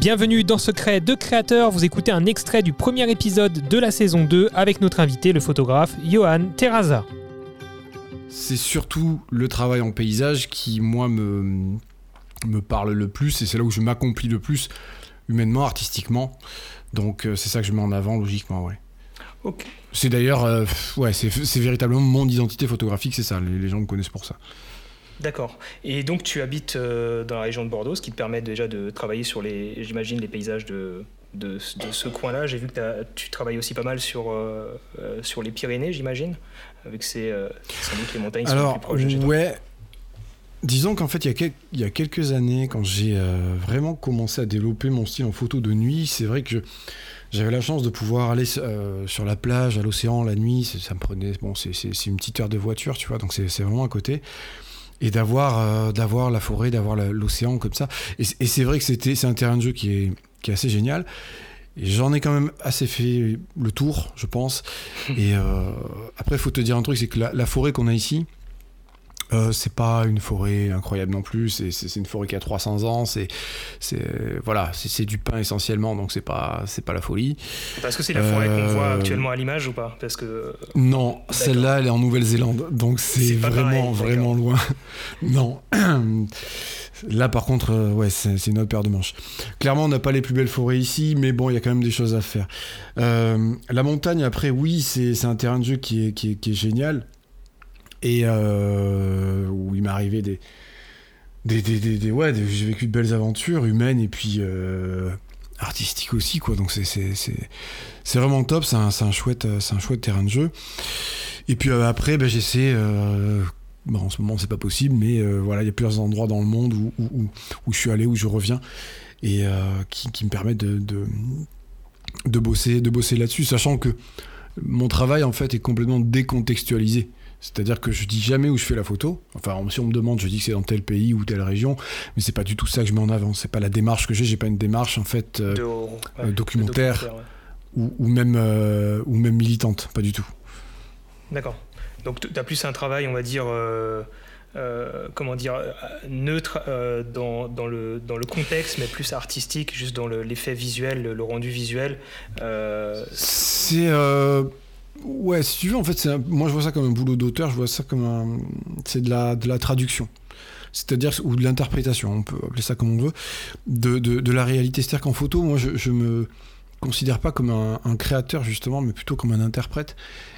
Bienvenue dans Secret de Créateur, vous écoutez un extrait du premier épisode de la saison 2 avec notre invité, le photographe Johan Terraza. C'est surtout le travail en paysage qui, moi, me, me parle le plus et c'est là où je m'accomplis le plus humainement, artistiquement. Donc euh, c'est ça que je mets en avant, logiquement, ouais. C'est d'ailleurs, euh, ouais, c'est véritablement mon identité photographique, c'est ça, les, gens me connaissent pour ça. D'accord. Et donc tu habites euh, dans la région de Bordeaux, ce qui te permet déjà de travailler sur les, j'imagine, les paysages de, de, ce coin-là. J'ai vu que tu travailles aussi pas mal sur, sur les Pyrénées, j'imagine, avec ces, sans doute les montagnes Alors, sont plus proches de ouais, Disons qu'en fait, il y, a quelques années, quand j'ai euh, vraiment commencé à développer mon style en photo de nuit, c'est vrai que j'avais la chance de pouvoir aller euh, sur la plage, à l'océan la nuit. Ça me prenait, bon, c'est une petite heure de voiture, tu vois, donc c'est vraiment à côté. Et d'avoir euh, d'avoir la forêt, d'avoir l'océan comme ça. Et, c'est vrai que c'est un terrain de jeu qui est, qui est assez génial. J'en ai quand même assez fait le tour, je pense. Et après, il faut te dire un truc, c'est que la forêt qu'on a ici, euh, c'est pas une forêt incroyable non plus, c'est une forêt qui a 300 ans, c'est voilà, c'est du pain essentiellement, donc c'est pas c'est pas la folie. Parce que c'est la forêt qu'on voit euh, actuellement à l'image ou pas? Parce que non, celle-là elle est en Nouvelle-Zélande, donc c'est vraiment vraiment loin. non. Là, par contre, euh, ouais, c'est une autre paire de manches. Clairement, on n'a pas les plus belles forêts ici, mais bon, il y a quand même des choses à faire. la montagne, après, oui, c'est un terrain de jeu qui est, qui est, qui est génial et euh, où il m'est arrivé des, des, des, des, ouais, j'ai vécu de belles aventures humaines et puis euh, artistiques aussi, quoi. Donc c'est, vraiment top, c'est un, un, chouette, c'est un chouette terrain de jeu. Et puis euh, après, ben, j'essaie. Bon, en ce moment, c'est pas possible, mais voilà, il y a plusieurs endroits dans le monde où, où, où, je suis allé, où je reviens, et qui, qui, me permettent de, de, de bosser, de bosser là-dessus, sachant que mon travail en fait est complètement décontextualisé. C'est-à-dire que je dis jamais où je fais la photo. Enfin, si on me demande, je dis que c'est dans tel pays ou telle région, mais c'est pas du tout ça que je mets en avant. C'est pas la démarche que j'ai. J'ai pas une démarche en fait euh, euh, documentaire ou, même euh, ou même militante, pas du tout. D'accord. Donc tu as plus un travail, on va dire. comment dire, neutre dans, dans, le, dans le contexte, mais plus artistique, juste dans l'effet visuel, le, rendu visuel. C'est Ouais, si tu veux, en fait, moi je vois ça comme un boulot d'auteur, je vois ça comme un. C'est de la, de la traduction. C'est-à-dire, ou de l'interprétation, on peut appeler ça comme on veut, de, de, la réalité. C'est-à-dire qu'en photo, moi je, je me considère pas comme un, créateur justement, mais plutôt comme un interprète.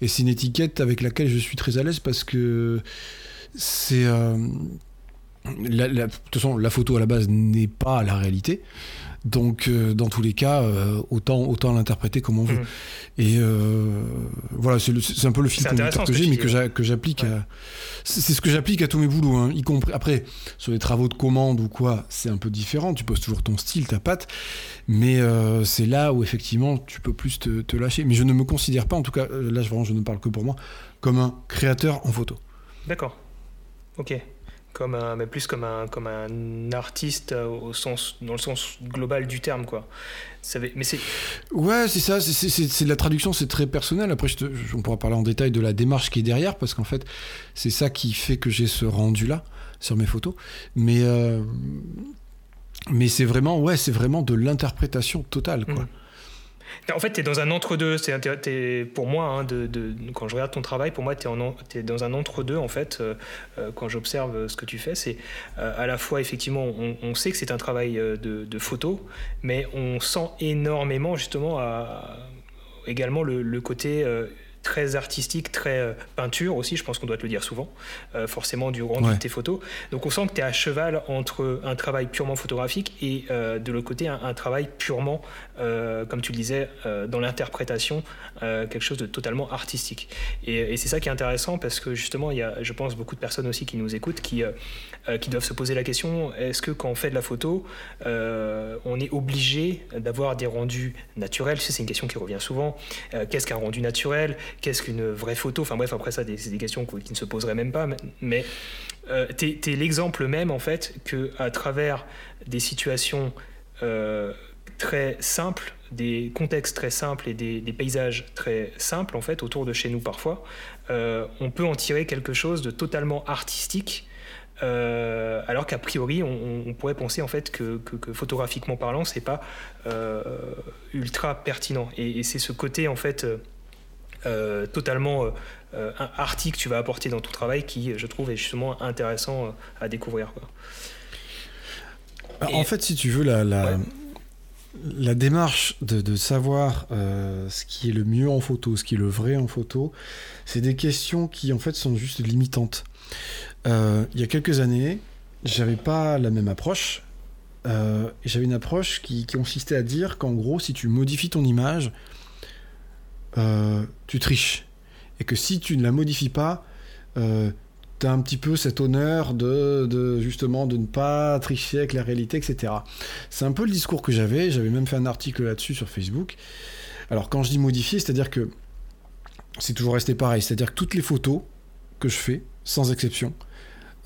Et c'est une étiquette avec laquelle je suis très à l'aise parce que c'est. Euh, de toute façon, la photo à la base n'est pas la réalité. Donc, euh, dans tous les cas, euh, autant, autant l'interpréter comme on veut. Mm. Et euh, voilà, c'est un peu le fil conducteur que j'ai, mais que j'applique à. C'est ce que j'applique à tous mes boulots, hein, y compris. Après, sur les travaux de commande ou quoi, c'est un peu différent. Tu poses toujours ton style, ta patte. Mais c'est là où, effectivement, tu peux plus te, te, lâcher. Mais je ne me considère pas, en tout cas, là, vraiment, je ne parle que pour moi, comme un créateur en photo. D'accord. Ok comme un, mais plus comme un, comme un artiste au sens, dans le sens global du terme, quoi. mais c'est... Ouais, c'est ça, c'est, la traduction, c'est très personnel. Après, je on pourra parler en détail de la démarche qui est derrière, parce qu'en fait, c'est ça qui fait que j'ai ce rendu-là sur mes photos. Mais, euh, mais c'est vraiment, ouais, c'est vraiment de l'interprétation totale, quoi. Mmh. En fait, tu es dans un entre-deux. C'est pour moi, hein, quand je regarde ton travail, pour moi, tu es, dans un entre-deux, en fait, euh, euh, quand j'observe ce que tu fais. C'est euh, à la fois, effectivement, on, sait que c'est un travail de, photo, mais on sent énormément, justement, également le, le côté très artistique, très euh, peinture aussi, je pense qu'on doit te le dire souvent, euh, forcément du rendu de tes photos. Donc on sent que tu es à cheval entre un travail purement photographique et euh, de l'autre côté un, travail purement, comme tu le disais, dans l'interprétation, quelque chose de totalement artistique. Et, c'est ça qui est intéressant parce que justement, il y a, je pense, beaucoup de personnes aussi qui nous écoutent qui, qui doivent se poser la question, est-ce que quand on fait de la photo, on est obligé d'avoir des rendus naturels? C'est une question qui revient souvent. Qu'est-ce qu'un rendu naturel? Qu'est-ce qu'une vraie photo? Enfin bref, après ça, c'est des questions qui ne se poseraient même pas. Mais euh, tu es, l'exemple même, en fait, que à travers des situations euh, très simples, des contextes très simples et des, paysages très simples, en fait, autour de chez nous parfois, euh, on peut en tirer quelque chose de totalement artistique alors qu'a priori, on, pourrait penser en fait que, photographiquement parlant, c'est pas ultra pertinent. Et, c'est ce côté en fait totalement arty que tu vas apporter dans ton travail qui, je trouve, est justement intéressant à découvrir. En fait, si tu veux, la, la démarche de, savoir euh, ce qui est le mieux en photo, ce qui est le vrai en photo, c'est des questions qui en fait sont juste limitantes. Euh, il y a quelques années, j'avais pas la même approche. Euh, j'avais une approche qui, consistait à dire qu'en gros, si tu modifies ton image, tu triches. Et que si tu ne la modifies pas, un petit peu cet honneur de, justement de ne pas tricher avec la réalité, etc. C'est un peu le discours que j'avais. J'avais même fait un article là-dessus sur Facebook. Alors quand je dis modifier, c'est-à-dire que c'est toujours resté pareil. C'est-à-dire que toutes les photos que je fais, sans exception,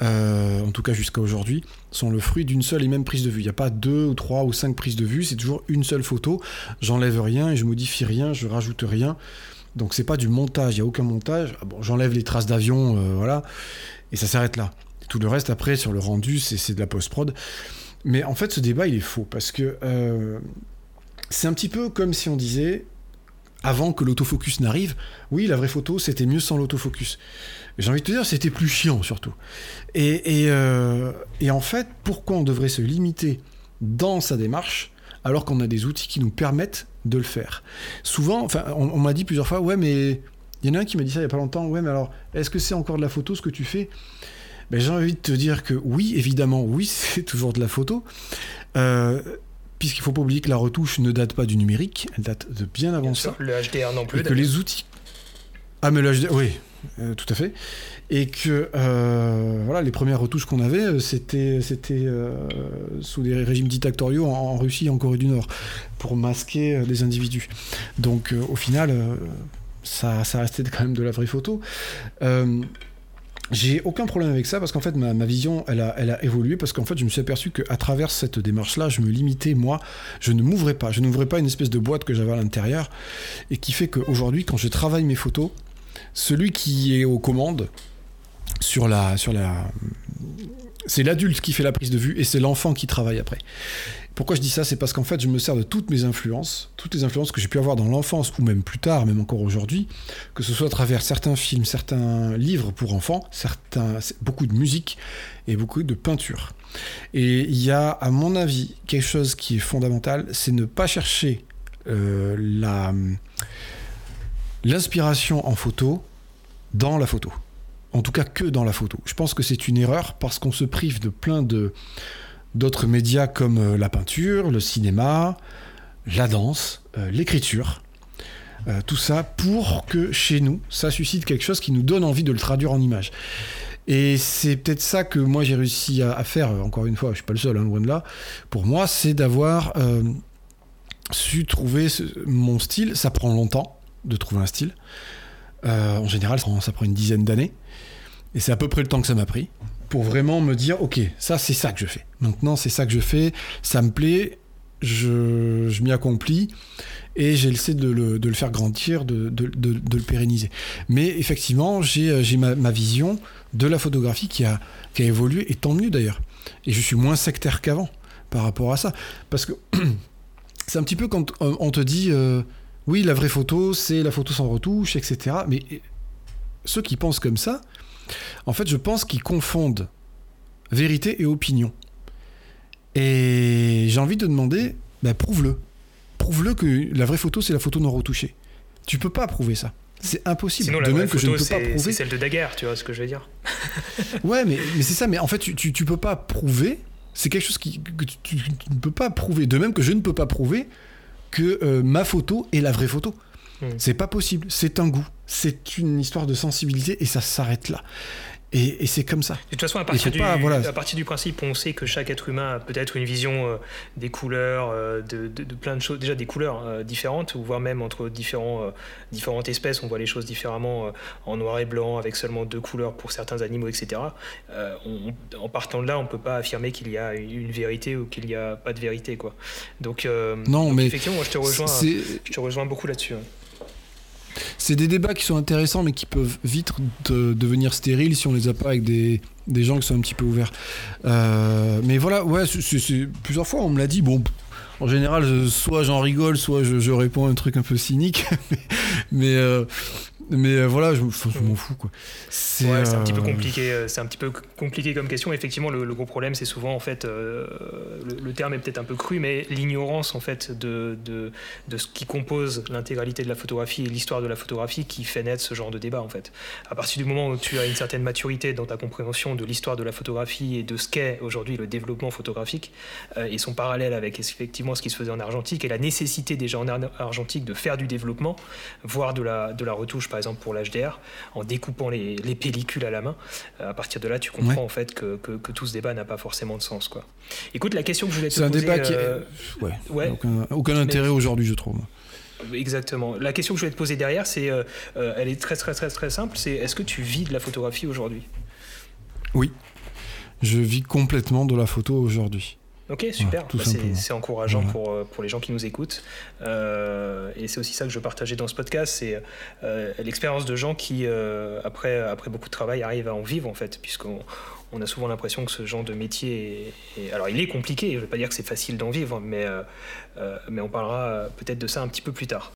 euh, en tout cas jusqu'à aujourd'hui, sont le fruit d'une seule et même prise de vue. Il n'y a pas deux ou trois ou cinq prises de vue, c'est toujours une seule photo. J'enlève rien et je modifie rien, je rajoute rien. Donc c'est pas du montage, il n'y a aucun montage. Ah J'enlève les traces d'avion, euh, voilà, et ça s'arrête là. Tout le reste après sur le rendu, c'est de la post-prod. Mais en fait, ce débat, il est faux parce que euh, c'est un petit peu comme si on disait avant que l'autofocus n'arrive, oui, la vraie photo, c'était mieux sans l'autofocus. J'ai envie de te dire, c'était plus chiant surtout. Et, et, euh, et en fait, pourquoi on devrait se limiter dans sa démarche alors qu'on a des outils qui nous permettent de le faire? Souvent, enfin, on, m'a dit plusieurs fois, ouais, mais il y en a un qui m'a dit ça il y a pas longtemps, ouais, mais alors, est-ce que c'est encore de la photo ce que tu fais? Ben, J'ai envie de te dire que oui, évidemment, oui, c'est toujours de la photo. Euh, puisqu'il faut pas oublier que la retouche ne date pas du numérique, elle date de bien avant ça. le HDR non plus. Et que les outils. Ah, mais le HDR, oui, euh, tout à fait et que euh, voilà, les premières retouches qu'on avait, euh, c'était c'était euh, sous des régimes dictatoriaux en, Russie et en Corée du Nord pour masquer des individus. Donc au final, ça, ça restait quand même de la vraie photo. J'ai aucun problème avec ça parce qu'en fait ma, vision elle a, elle a évolué parce qu'en fait je me suis aperçu qu'à travers cette démarche là je me limitais moi je ne m'ouvrais pas. Je n'ouvrais pas une espèce de boîte que j'avais à l'intérieur et qui fait qu'aujourd'hui quand je travaille mes photos celui qui est aux commandes sur la, sur la, c'est l'adulte qui fait la prise de vue et c'est l'enfant qui travaille après. Pourquoi je dis ça? C'est parce qu'en fait, je me sers de toutes mes influences, toutes les influences que j'ai pu avoir dans l'enfance ou même plus tard, même encore aujourd'hui, que ce soit à travers certains films, certains livres pour enfants, certains, beaucoup de musique et beaucoup de peinture. Et il y a, à mon avis, quelque chose qui est fondamental, c'est ne pas chercher euh, l'inspiration en photo dans la photo en tout cas que dans la photo. Je pense que c'est une erreur parce qu'on se prive de plein de d'autres médias comme euh, la peinture, le cinéma, la danse, euh, l'écriture. Euh, tout ça pour que chez nous, ça suscite quelque chose qui nous donne envie de le traduire en images. Et c'est peut-être ça que moi j'ai réussi à, faire, encore une fois, je suis pas le seul, hein, loin de là. Pour moi, c'est d'avoir su trouver mon style. Ça prend longtemps de trouver un style. En général, ça prend une dizaine d'années. Et c'est à peu près le temps que ça m'a pris pour vraiment me dire, ok, ça c'est ça que je fais. Maintenant c'est ça que je fais, ça me plaît, je, je m'y accomplis et j'essaie de le, de le faire grandir, de, de, de, le pérenniser. Mais effectivement, j'ai euh, ma, ma, vision de la photographie qui a, qui a évolué, et tant mieux d'ailleurs. Et je suis moins sectaire qu'avant par rapport à ça. Parce que c'est un petit peu quand on te dit, euh, oui, la vraie photo, c'est la photo sans retouche, etc. Mais ceux qui pensent comme ça, en fait, je pense qu'ils confondent vérité et opinion. Et j'ai envie de demander, bah, prouve-le. Prouve-le que la vraie photo, c'est la photo non retouchée. Tu peux pas prouver ça. C'est impossible. Sinon, la de même que je ne peux pas prouver. C'est celle de Daguerre, tu vois ce que je veux dire. ouais, mais, mais c'est ça. Mais en fait, tu, tu, peux pas prouver. C'est quelque chose qui, que tu, ne peux pas prouver. De même que je ne peux pas prouver que euh, ma photo est la vraie photo. Hmm. C'est pas possible. C'est un goût. C'est une histoire de sensibilité et ça s'arrête là. Et, c'est comme ça. De toute façon, à partir, du, à partir, du, principe, on sait que chaque être humain a peut-être une vision euh, des couleurs, euh, de, plein de choses, déjà des couleurs euh, différentes, ou voire même entre différents, différentes espèces, on voit les choses différemment en noir et blanc, avec seulement deux couleurs pour certains animaux, etc. en partant de là, on ne peut pas affirmer qu'il y a une vérité ou qu'il n'y a pas de vérité. Quoi. Donc, non, mais effectivement, je te rejoins, je te rejoins beaucoup là-dessus. Hein. C'est des débats qui sont intéressants, mais qui peuvent vite devenir stériles si on les a pas avec des, gens qui sont un petit peu ouverts. Euh, mais voilà, ouais, plusieurs fois on me l'a dit. Bon, en général, soit j'en rigole, soit je, réponds à un truc un peu cynique. mais, euh, mais euh, voilà, je, m'en fous quoi. C'est ouais, un petit peu euh, compliqué. Euh, c'est un petit peu compliqué comme question. Effectivement, le, gros problème, c'est souvent en fait, le, terme est peut-être un peu cru, mais l'ignorance en fait de, de, de, ce qui compose l'intégralité de la photographie et l'histoire de la photographie qui fait naître ce genre de débat en fait. À partir du moment où tu as une certaine maturité dans ta compréhension de l'histoire de la photographie et de ce qu'est aujourd'hui le développement photographique et son parallèle avec effectivement ce qui se faisait en argentique et la nécessité déjà en argentique de faire du développement, voire de la, de la retouche par exemple pour l'HDR, en découpant les, pellicules à la main. Euh, à partir de là, tu comprends en fait que, que, tout ce débat n'a pas forcément de sens. Quoi. Écoute, la question que je voulais te poser... C'est un débat qui euh, ouais, aucun, intérêt aujourd'hui, je trouve. Exactement. La question que je voulais te poser derrière, c'est, euh, elle est très très très très simple. C'est est-ce que tu vis de la photographie aujourd'hui? Oui, je vis complètement de la photo aujourd'hui. Ok, super. Bah, c'est encourageant pour, euh, pour les gens qui nous écoutent. Euh, et c'est aussi ça que je partageais dans ce podcast, c'est euh, l'expérience de gens qui, après, après beaucoup de travail, arrivent à en vivre, en fait, puisqu'on on a souvent l'impression que ce genre de métier est, Alors, il est compliqué, je ne vais pas dire que c'est facile d'en vivre, mais, mais on parlera peut-être de ça un petit peu plus tard.